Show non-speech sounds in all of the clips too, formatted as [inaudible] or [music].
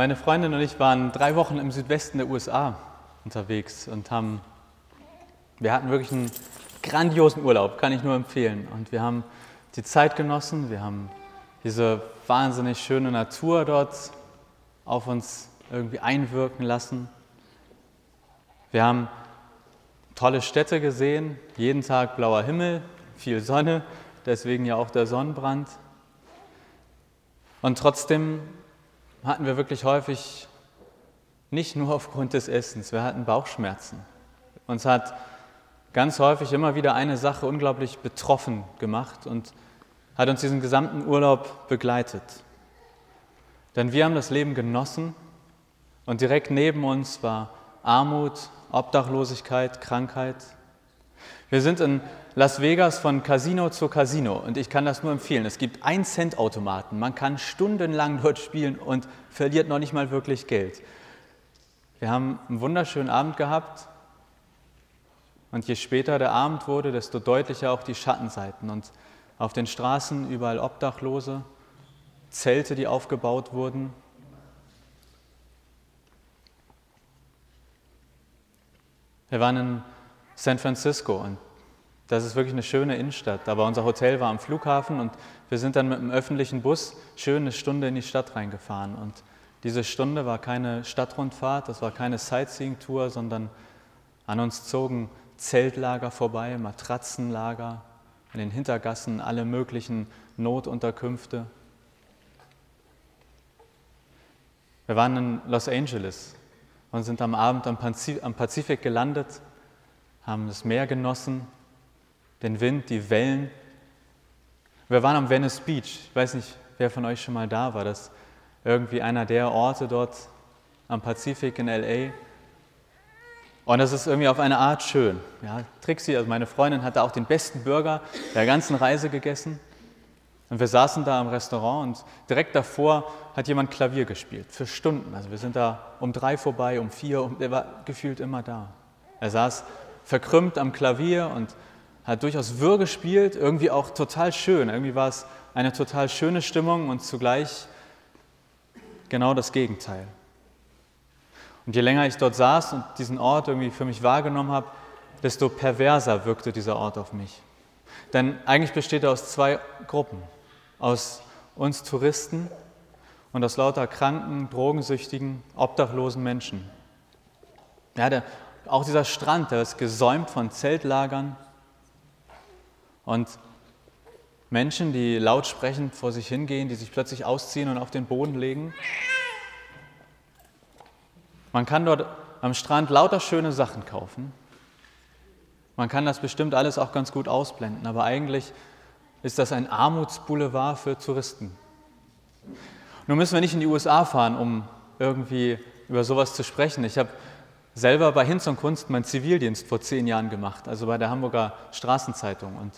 Meine Freundin und ich waren drei Wochen im Südwesten der USA unterwegs und haben, wir hatten wirklich einen grandiosen Urlaub, kann ich nur empfehlen. Und wir haben die Zeit genossen, wir haben diese wahnsinnig schöne Natur dort auf uns irgendwie einwirken lassen. Wir haben tolle Städte gesehen, jeden Tag blauer Himmel, viel Sonne, deswegen ja auch der Sonnenbrand. Und trotzdem hatten wir wirklich häufig nicht nur aufgrund des Essens, wir hatten Bauchschmerzen. Uns hat ganz häufig immer wieder eine Sache unglaublich betroffen gemacht und hat uns diesen gesamten Urlaub begleitet. Denn wir haben das Leben genossen und direkt neben uns war Armut, Obdachlosigkeit, Krankheit. Wir sind in Las Vegas von Casino zu Casino und ich kann das nur empfehlen. Es gibt 1 Cent Automaten. Man kann stundenlang dort spielen und verliert noch nicht mal wirklich Geld. Wir haben einen wunderschönen Abend gehabt und je später der Abend wurde, desto deutlicher auch die Schattenseiten und auf den Straßen überall Obdachlose, Zelte, die aufgebaut wurden. Wir waren in San Francisco und das ist wirklich eine schöne Innenstadt. Aber unser Hotel war am Flughafen und wir sind dann mit dem öffentlichen Bus schön eine Stunde in die Stadt reingefahren. Und diese Stunde war keine Stadtrundfahrt, das war keine Sightseeing-Tour, sondern an uns zogen Zeltlager vorbei, Matratzenlager, in den Hintergassen alle möglichen Notunterkünfte. Wir waren in Los Angeles und sind am Abend am Pazifik gelandet, haben das Meer genossen den Wind, die Wellen. Wir waren am Venice Beach. Ich weiß nicht, wer von euch schon mal da war. Das ist irgendwie einer der Orte dort am Pazifik in LA. Und das ist irgendwie auf eine Art schön. Ja, Trixie, also meine Freundin, hatte auch den besten Burger der ganzen Reise gegessen. Und wir saßen da im Restaurant und direkt davor hat jemand Klavier gespielt, für Stunden. Also wir sind da um drei vorbei, um vier, um, er war gefühlt immer da. Er saß verkrümmt am Klavier und hat durchaus Wirr gespielt, irgendwie auch total schön. Irgendwie war es eine total schöne Stimmung und zugleich genau das Gegenteil. Und je länger ich dort saß und diesen Ort irgendwie für mich wahrgenommen habe, desto perverser wirkte dieser Ort auf mich. Denn eigentlich besteht er aus zwei Gruppen. Aus uns Touristen und aus lauter kranken, drogensüchtigen, obdachlosen Menschen. Ja, der, auch dieser Strand, der ist gesäumt von Zeltlagern, und Menschen, die laut sprechend vor sich hingehen, die sich plötzlich ausziehen und auf den Boden legen. Man kann dort am Strand lauter schöne Sachen kaufen. Man kann das bestimmt alles auch ganz gut ausblenden, aber eigentlich ist das ein Armutsboulevard für Touristen. Nun müssen wir nicht in die USA fahren, um irgendwie über sowas zu sprechen. Ich habe selber bei Hinz und Kunst meinen Zivildienst vor zehn Jahren gemacht, also bei der Hamburger Straßenzeitung. Und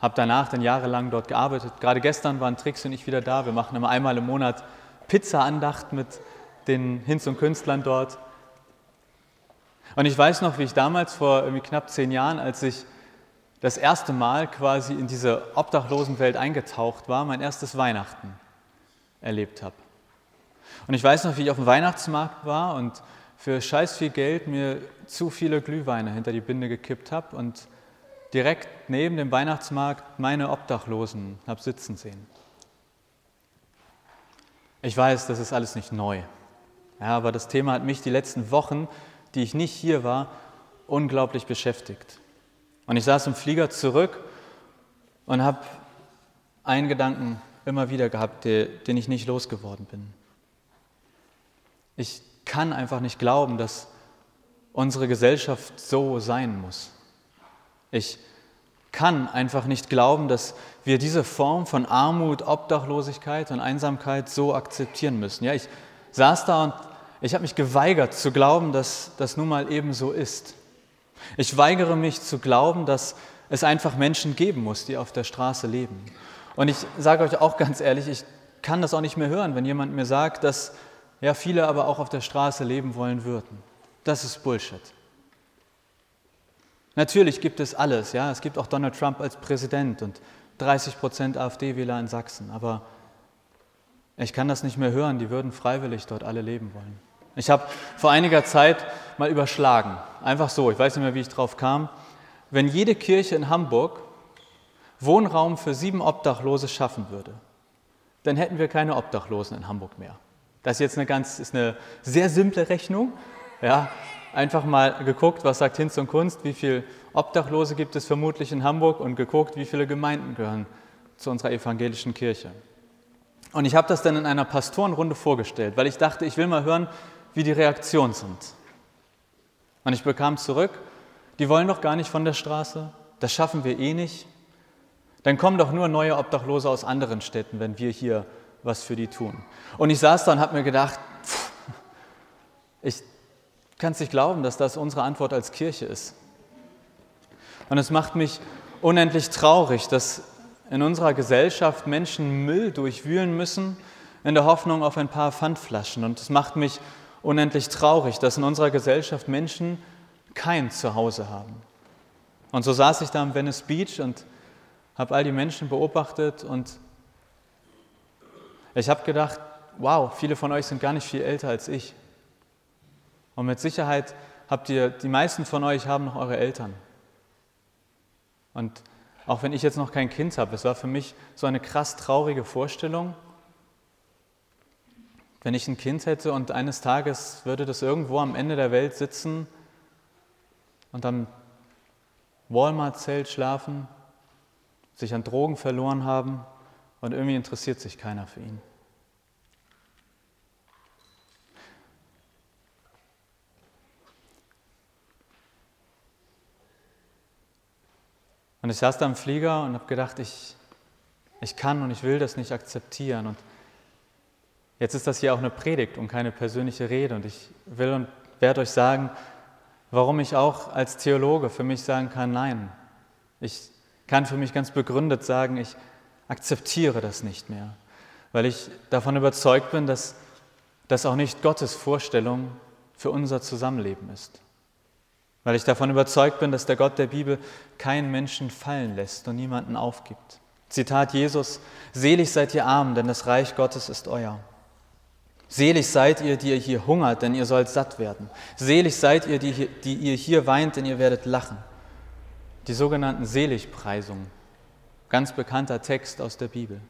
habe danach dann jahrelang dort gearbeitet. Gerade gestern waren Trix und ich wieder da. Wir machen immer einmal im Monat Pizza-Andacht mit den Hinz und Künstlern dort. Und ich weiß noch, wie ich damals vor irgendwie knapp zehn Jahren, als ich das erste Mal quasi in diese Obdachlosenwelt eingetaucht war, mein erstes Weihnachten erlebt habe. Und ich weiß noch, wie ich auf dem Weihnachtsmarkt war und für scheiß viel Geld mir zu viele Glühweine hinter die Binde gekippt habe und direkt neben dem Weihnachtsmarkt meine Obdachlosen habe sitzen sehen. Ich weiß, das ist alles nicht neu. Ja, aber das Thema hat mich die letzten Wochen, die ich nicht hier war, unglaublich beschäftigt. Und ich saß im Flieger zurück und habe einen Gedanken immer wieder gehabt, den ich nicht losgeworden bin. Ich kann einfach nicht glauben, dass unsere Gesellschaft so sein muss. Ich kann einfach nicht glauben, dass wir diese Form von Armut, Obdachlosigkeit und Einsamkeit so akzeptieren müssen. Ja, ich saß da und ich habe mich geweigert zu glauben, dass das nun mal eben so ist. Ich weigere mich zu glauben, dass es einfach Menschen geben muss, die auf der Straße leben. Und ich sage euch auch ganz ehrlich, ich kann das auch nicht mehr hören, wenn jemand mir sagt, dass ja viele aber auch auf der Straße leben wollen würden. Das ist Bullshit. Natürlich gibt es alles, ja, es gibt auch Donald Trump als Präsident und 30 Prozent AfD-Wähler in Sachsen, aber ich kann das nicht mehr hören, die würden freiwillig dort alle leben wollen. Ich habe vor einiger Zeit mal überschlagen, einfach so, ich weiß nicht mehr, wie ich drauf kam, wenn jede Kirche in Hamburg Wohnraum für sieben Obdachlose schaffen würde, dann hätten wir keine Obdachlosen in Hamburg mehr. Das ist jetzt eine ganz, ist eine sehr simple Rechnung. Ja, einfach mal geguckt, was sagt Hinz und Kunst, wie viele Obdachlose gibt es vermutlich in Hamburg und geguckt, wie viele Gemeinden gehören zu unserer evangelischen Kirche. Und ich habe das dann in einer Pastorenrunde vorgestellt, weil ich dachte, ich will mal hören, wie die Reaktionen sind. Und ich bekam zurück, die wollen doch gar nicht von der Straße, das schaffen wir eh nicht. Dann kommen doch nur neue Obdachlose aus anderen Städten, wenn wir hier was für die tun. Und ich saß da und habe mir gedacht, pff, ich kann es nicht glauben, dass das unsere Antwort als Kirche ist. Und es macht mich unendlich traurig, dass in unserer Gesellschaft Menschen Müll durchwühlen müssen in der Hoffnung auf ein paar Pfandflaschen. Und es macht mich unendlich traurig, dass in unserer Gesellschaft Menschen kein Zuhause haben. Und so saß ich da am Venice Beach und habe all die Menschen beobachtet und ich habe gedacht, wow, viele von euch sind gar nicht viel älter als ich. Und mit Sicherheit habt ihr, die meisten von euch haben noch eure Eltern. Und auch wenn ich jetzt noch kein Kind habe, es war für mich so eine krass traurige Vorstellung, wenn ich ein Kind hätte und eines Tages würde das irgendwo am Ende der Welt sitzen und am Walmart-Zelt schlafen, sich an Drogen verloren haben und irgendwie interessiert sich keiner für ihn. Und ich saß da im Flieger und habe gedacht, ich, ich kann und ich will das nicht akzeptieren. Und jetzt ist das hier auch eine Predigt und keine persönliche Rede. Und ich will und werde euch sagen, warum ich auch als Theologe für mich sagen kann, nein. Ich kann für mich ganz begründet sagen, ich akzeptiere das nicht mehr, weil ich davon überzeugt bin, dass das auch nicht Gottes Vorstellung für unser Zusammenleben ist. Weil ich davon überzeugt bin, dass der Gott der Bibel keinen Menschen fallen lässt und niemanden aufgibt. Zitat Jesus, Selig seid ihr Armen, denn das Reich Gottes ist euer. Selig seid ihr, die ihr hier hungert, denn ihr sollt satt werden. Selig seid ihr, die, die ihr hier weint, denn ihr werdet lachen. Die sogenannten Seligpreisungen, ganz bekannter Text aus der Bibel.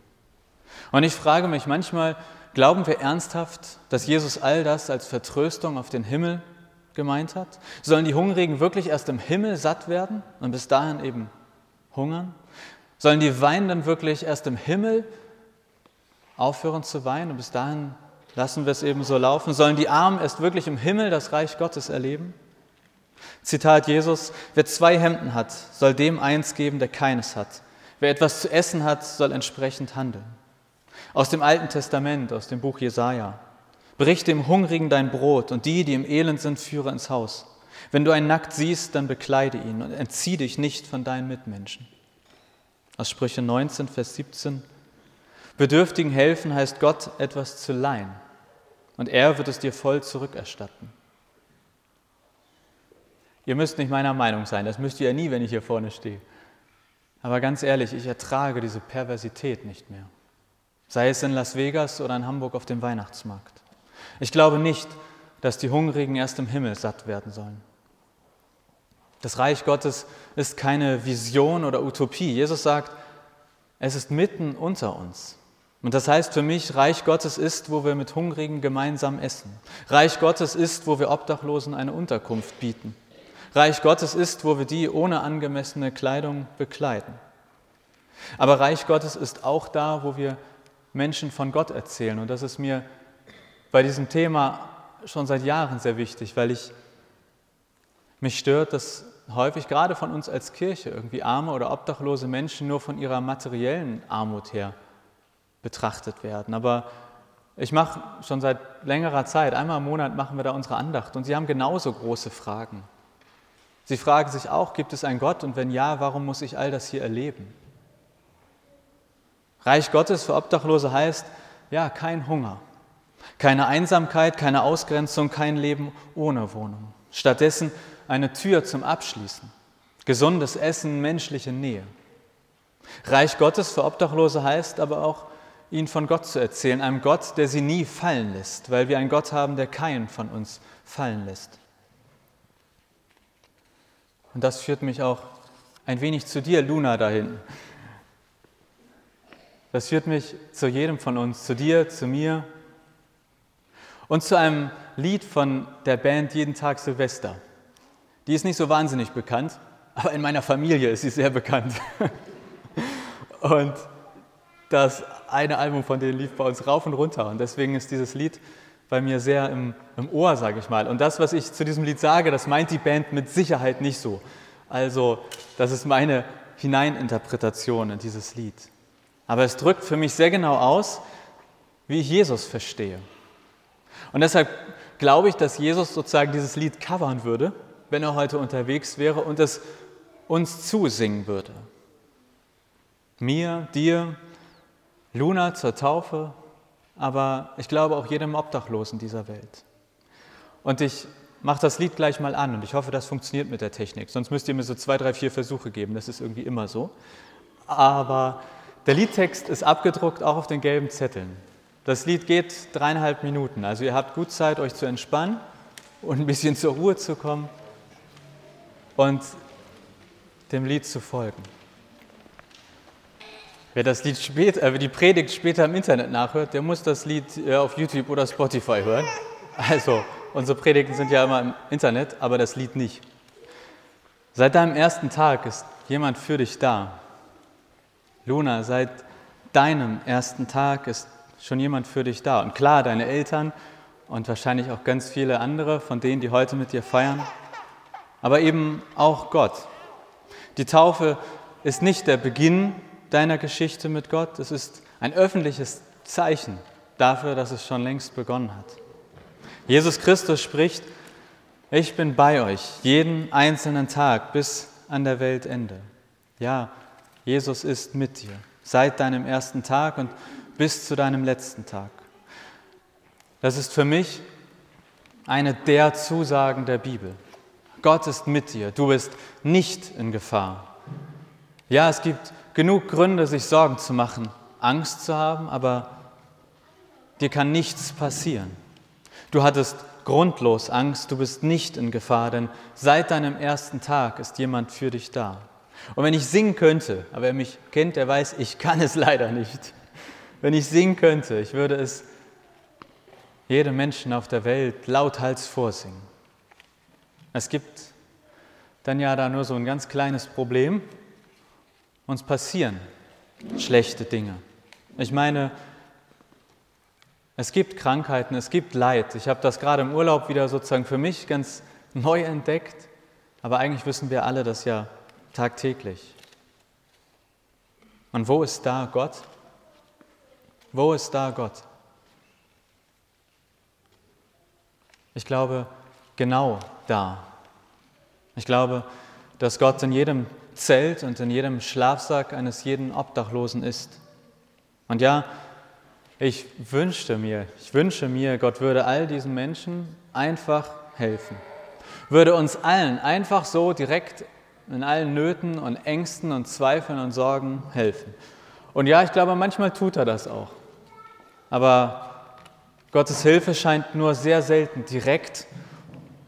Und ich frage mich manchmal, glauben wir ernsthaft, dass Jesus all das als Vertröstung auf den Himmel gemeint hat? Sollen die Hungrigen wirklich erst im Himmel satt werden und bis dahin eben hungern? Sollen die Weinenden wirklich erst im Himmel aufhören zu weinen und bis dahin lassen wir es eben so laufen? Sollen die Armen erst wirklich im Himmel das Reich Gottes erleben? Zitat Jesus, wer zwei Hemden hat, soll dem eins geben, der keines hat. Wer etwas zu essen hat, soll entsprechend handeln. Aus dem Alten Testament, aus dem Buch Jesaja. Brich dem Hungrigen dein Brot und die, die im Elend sind, führe ins Haus. Wenn du einen nackt siehst, dann bekleide ihn und entzieh dich nicht von deinen Mitmenschen. Aus Sprüche 19, Vers 17. Bedürftigen helfen heißt Gott etwas zu leihen und er wird es dir voll zurückerstatten. Ihr müsst nicht meiner Meinung sein, das müsst ihr ja nie, wenn ich hier vorne stehe. Aber ganz ehrlich, ich ertrage diese Perversität nicht mehr. Sei es in Las Vegas oder in Hamburg auf dem Weihnachtsmarkt. Ich glaube nicht, dass die Hungrigen erst im Himmel satt werden sollen. Das Reich Gottes ist keine Vision oder Utopie. Jesus sagt, es ist mitten unter uns. Und das heißt für mich, Reich Gottes ist, wo wir mit Hungrigen gemeinsam essen. Reich Gottes ist, wo wir Obdachlosen eine Unterkunft bieten. Reich Gottes ist, wo wir die ohne angemessene Kleidung bekleiden. Aber Reich Gottes ist auch da, wo wir Menschen von Gott erzählen. Und das ist mir bei diesem Thema schon seit Jahren sehr wichtig, weil ich mich stört, dass häufig gerade von uns als Kirche irgendwie arme oder obdachlose Menschen nur von ihrer materiellen Armut her betrachtet werden. Aber ich mache schon seit längerer Zeit, einmal im Monat machen wir da unsere Andacht und sie haben genauso große Fragen. Sie fragen sich auch, gibt es einen Gott und wenn ja, warum muss ich all das hier erleben? Reich Gottes für Obdachlose heißt, ja, kein Hunger, keine Einsamkeit, keine Ausgrenzung, kein Leben ohne Wohnung. Stattdessen eine Tür zum Abschließen, gesundes Essen, menschliche Nähe. Reich Gottes für Obdachlose heißt aber auch ihnen von Gott zu erzählen, einem Gott, der sie nie fallen lässt, weil wir einen Gott haben, der keinen von uns fallen lässt. Und das führt mich auch ein wenig zu dir, Luna, dahin. Das führt mich zu jedem von uns, zu dir, zu mir und zu einem Lied von der Band Jeden Tag Silvester. Die ist nicht so wahnsinnig bekannt, aber in meiner Familie ist sie sehr bekannt. [laughs] Und das eine Album von denen lief bei uns rauf und runter. Und deswegen ist dieses Lied bei mir sehr im, im Ohr, sage ich mal. Und das, was ich zu diesem Lied sage, das meint die Band mit Sicherheit nicht so. Also, das ist meine Hineininterpretation in dieses Lied. Aber es drückt für mich sehr genau aus, wie ich Jesus verstehe. Und deshalb glaube ich, dass Jesus sozusagen dieses Lied covern würde, wenn er heute unterwegs wäre und es uns zusingen würde. Mir, dir, Luna zur Taufe, aber ich glaube auch jedem Obdachlosen dieser Welt. Und ich mache das Lied gleich mal an und ich hoffe, das funktioniert mit der Technik. Sonst müsst ihr mir so zwei, drei, vier Versuche geben. Das ist irgendwie immer so. Aber der Liedtext ist abgedruckt, auch auf den gelben Zetteln. Das Lied geht dreieinhalb Minuten. Also ihr habt gut Zeit, euch zu entspannen und ein bisschen zur Ruhe zu kommen und dem Lied zu folgen. Wer das Lied später, äh, die Predigt später im Internet nachhört, der muss das Lied äh, auf YouTube oder Spotify hören. Also, unsere Predigten sind ja immer im Internet, aber das Lied nicht. Seit deinem ersten Tag ist jemand für dich da. Luna, seit deinem ersten Tag ist schon jemand für dich da. Und klar, deine Eltern und wahrscheinlich auch ganz viele andere von denen, die heute mit dir feiern, aber eben auch Gott. Die Taufe ist nicht der Beginn deiner Geschichte mit Gott. Es ist ein öffentliches Zeichen dafür, dass es schon längst begonnen hat. Jesus Christus spricht, ich bin bei euch jeden einzelnen Tag bis an der Weltende. Ja, Jesus ist mit dir seit deinem ersten Tag und bis zu deinem letzten Tag. Das ist für mich eine der Zusagen der Bibel. Gott ist mit dir, du bist nicht in Gefahr. Ja, es gibt genug Gründe, sich Sorgen zu machen, Angst zu haben, aber dir kann nichts passieren. Du hattest grundlos Angst, du bist nicht in Gefahr, denn seit deinem ersten Tag ist jemand für dich da. Und wenn ich singen könnte, aber wer mich kennt, der weiß, ich kann es leider nicht. Wenn ich singen könnte, ich würde es jedem Menschen auf der Welt lauthals vorsingen. Es gibt dann ja da nur so ein ganz kleines Problem, uns passieren schlechte Dinge. Ich meine, es gibt Krankheiten, es gibt Leid. Ich habe das gerade im Urlaub wieder sozusagen für mich ganz neu entdeckt, aber eigentlich wissen wir alle das ja tagtäglich. Und wo ist da Gott? Wo ist da Gott? Ich glaube, genau da. Ich glaube, dass Gott in jedem Zelt und in jedem Schlafsack eines jeden Obdachlosen ist. Und ja, ich wünschte mir, ich wünsche mir, Gott würde all diesen Menschen einfach helfen. Würde uns allen einfach so direkt in allen Nöten und Ängsten und Zweifeln und Sorgen helfen. Und ja, ich glaube, manchmal tut er das auch. Aber Gottes Hilfe scheint nur sehr selten direkt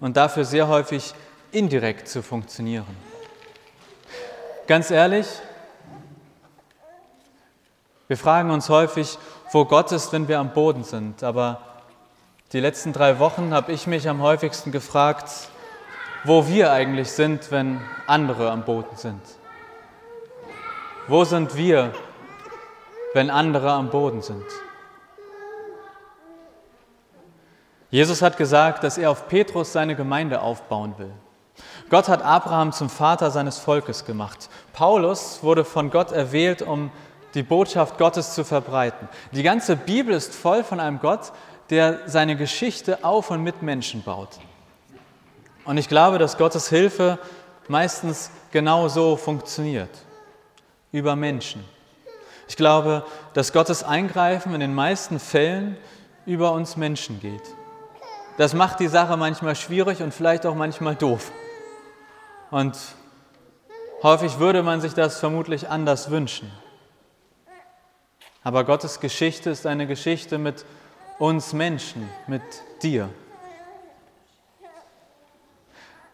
und dafür sehr häufig indirekt zu funktionieren. Ganz ehrlich, wir fragen uns häufig, wo Gott ist, wenn wir am Boden sind. Aber die letzten drei Wochen habe ich mich am häufigsten gefragt, wo wir eigentlich sind, wenn andere am Boden sind. Wo sind wir, wenn andere am Boden sind? Jesus hat gesagt, dass er auf Petrus seine Gemeinde aufbauen will. Gott hat Abraham zum Vater seines Volkes gemacht. Paulus wurde von Gott erwählt, um die Botschaft Gottes zu verbreiten. Die ganze Bibel ist voll von einem Gott, der seine Geschichte auf und mit Menschen baut. Und ich glaube, dass Gottes Hilfe meistens genau so funktioniert, über Menschen. Ich glaube, dass Gottes Eingreifen in den meisten Fällen über uns Menschen geht. Das macht die Sache manchmal schwierig und vielleicht auch manchmal doof. Und häufig würde man sich das vermutlich anders wünschen. Aber Gottes Geschichte ist eine Geschichte mit uns Menschen, mit dir.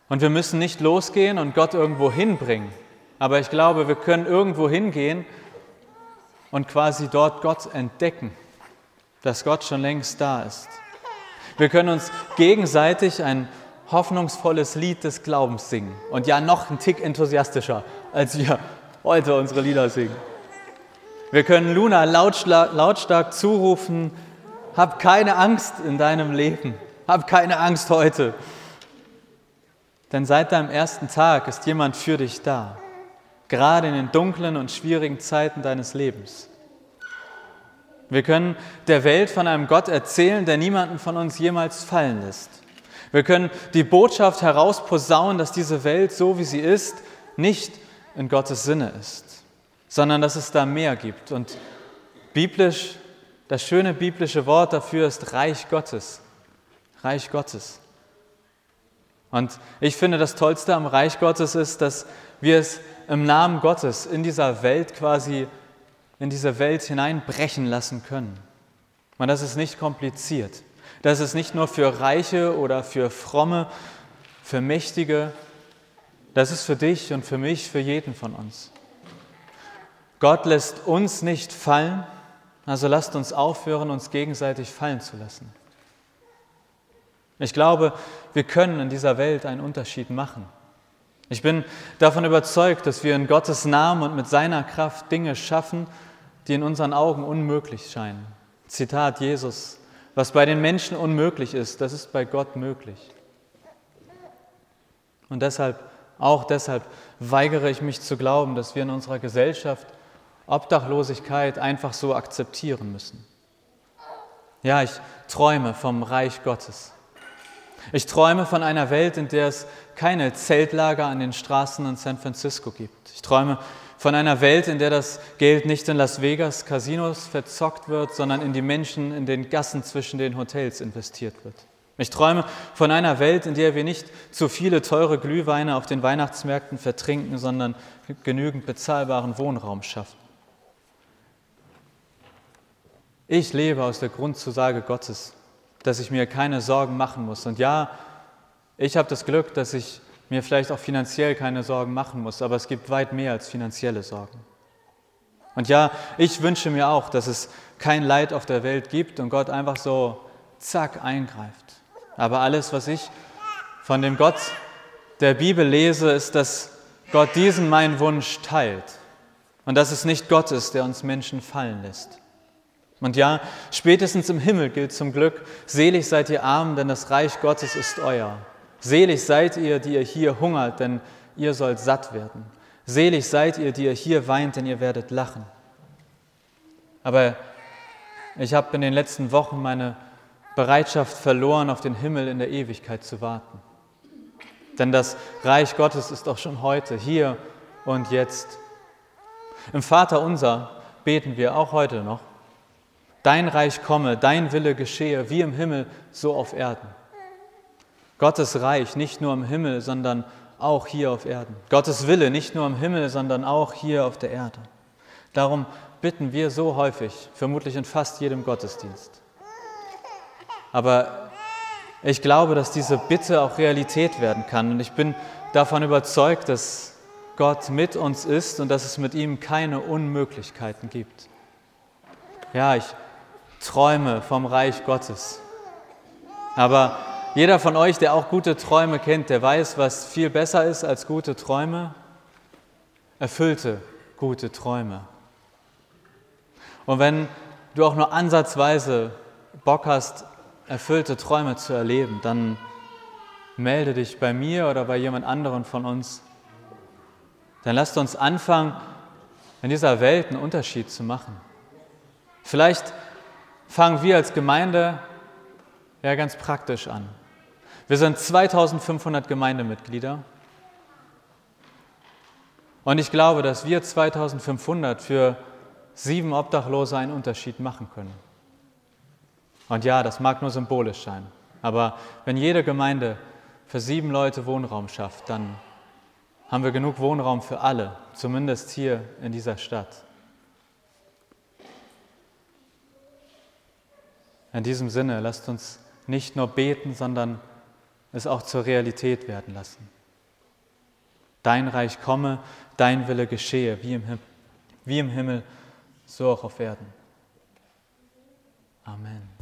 Und wir müssen nicht losgehen und Gott irgendwo hinbringen. Aber ich glaube, wir können irgendwo hingehen und quasi dort Gott entdecken, dass Gott schon längst da ist. Wir können uns gegenseitig ein hoffnungsvolles Lied des Glaubens singen. Und ja, noch ein Tick enthusiastischer, als wir heute unsere Lieder singen. Wir können Luna lautstark, lautstark zurufen, hab keine Angst in deinem Leben, hab keine Angst heute. Denn seit deinem ersten Tag ist jemand für dich da, gerade in den dunklen und schwierigen Zeiten deines Lebens. Wir können der Welt von einem Gott erzählen, der niemanden von uns jemals fallen lässt. Wir können die Botschaft herausposaunen, dass diese Welt, so wie sie ist, nicht in Gottes Sinne ist, sondern dass es da mehr gibt. Und biblisch, das schöne biblische Wort dafür ist Reich Gottes. Reich Gottes. Und ich finde, das Tollste am Reich Gottes ist, dass wir es im Namen Gottes in dieser Welt quasi, in diese Welt hineinbrechen lassen können. Und das ist nicht kompliziert. Das ist nicht nur für Reiche oder für Fromme, für Mächtige. Das ist für dich und für mich, für jeden von uns. Gott lässt uns nicht fallen, also lasst uns aufhören, uns gegenseitig fallen zu lassen. Ich glaube, wir können in dieser Welt einen Unterschied machen. Ich bin davon überzeugt, dass wir in Gottes Namen und mit seiner Kraft Dinge schaffen, die in unseren Augen unmöglich scheinen. Zitat Jesus, was bei den Menschen unmöglich ist, das ist bei Gott möglich. Und deshalb, auch deshalb weigere ich mich zu glauben, dass wir in unserer Gesellschaft Obdachlosigkeit einfach so akzeptieren müssen. Ja, ich träume vom Reich Gottes. Ich träume von einer Welt, in der es keine Zeltlager an den Straßen in San Francisco gibt. Ich träume von einer Welt, in der das Geld nicht in Las Vegas Casinos verzockt wird, sondern in die Menschen in den Gassen zwischen den Hotels investiert wird. Ich träume von einer Welt, in der wir nicht zu viele teure Glühweine auf den Weihnachtsmärkten vertrinken, sondern genügend bezahlbaren Wohnraum schaffen. Ich lebe aus der Grundzusage Gottes dass ich mir keine Sorgen machen muss. Und ja, ich habe das Glück, dass ich mir vielleicht auch finanziell keine Sorgen machen muss, aber es gibt weit mehr als finanzielle Sorgen. Und ja, ich wünsche mir auch, dass es kein Leid auf der Welt gibt und Gott einfach so zack eingreift. Aber alles, was ich von dem Gott der Bibel lese, ist, dass Gott diesen meinen Wunsch teilt und dass es nicht Gott ist, der uns Menschen fallen lässt. Und ja, spätestens im Himmel gilt zum Glück, selig seid ihr Armen, denn das Reich Gottes ist euer. Selig seid ihr, die ihr hier hungert, denn ihr sollt satt werden. Selig seid ihr, die ihr hier weint, denn ihr werdet lachen. Aber ich habe in den letzten Wochen meine Bereitschaft verloren, auf den Himmel in der Ewigkeit zu warten. Denn das Reich Gottes ist auch schon heute, hier und jetzt. Im Vater unser beten wir auch heute noch. Dein Reich komme, dein Wille geschehe, wie im Himmel, so auf Erden. Gottes Reich nicht nur im Himmel, sondern auch hier auf Erden. Gottes Wille nicht nur im Himmel, sondern auch hier auf der Erde. Darum bitten wir so häufig, vermutlich in fast jedem Gottesdienst. Aber ich glaube, dass diese Bitte auch Realität werden kann. Und ich bin davon überzeugt, dass Gott mit uns ist und dass es mit ihm keine Unmöglichkeiten gibt. Ja, ich Träume vom Reich Gottes. Aber jeder von euch, der auch gute Träume kennt, der weiß, was viel besser ist als gute Träume. Erfüllte gute Träume. Und wenn du auch nur ansatzweise Bock hast, erfüllte Träume zu erleben, dann melde dich bei mir oder bei jemand anderen von uns. Dann lasst uns anfangen, in dieser Welt einen Unterschied zu machen. Vielleicht fangen wir als Gemeinde ja ganz praktisch an. Wir sind 2500 Gemeindemitglieder. Und ich glaube, dass wir 2500 für sieben Obdachlose einen Unterschied machen können. Und ja, das mag nur symbolisch sein. Aber wenn jede Gemeinde für sieben Leute Wohnraum schafft, dann haben wir genug Wohnraum für alle, zumindest hier in dieser Stadt. In diesem Sinne, lasst uns nicht nur beten, sondern es auch zur Realität werden lassen. Dein Reich komme, dein Wille geschehe, wie im, Him wie im Himmel, so auch auf Erden. Amen.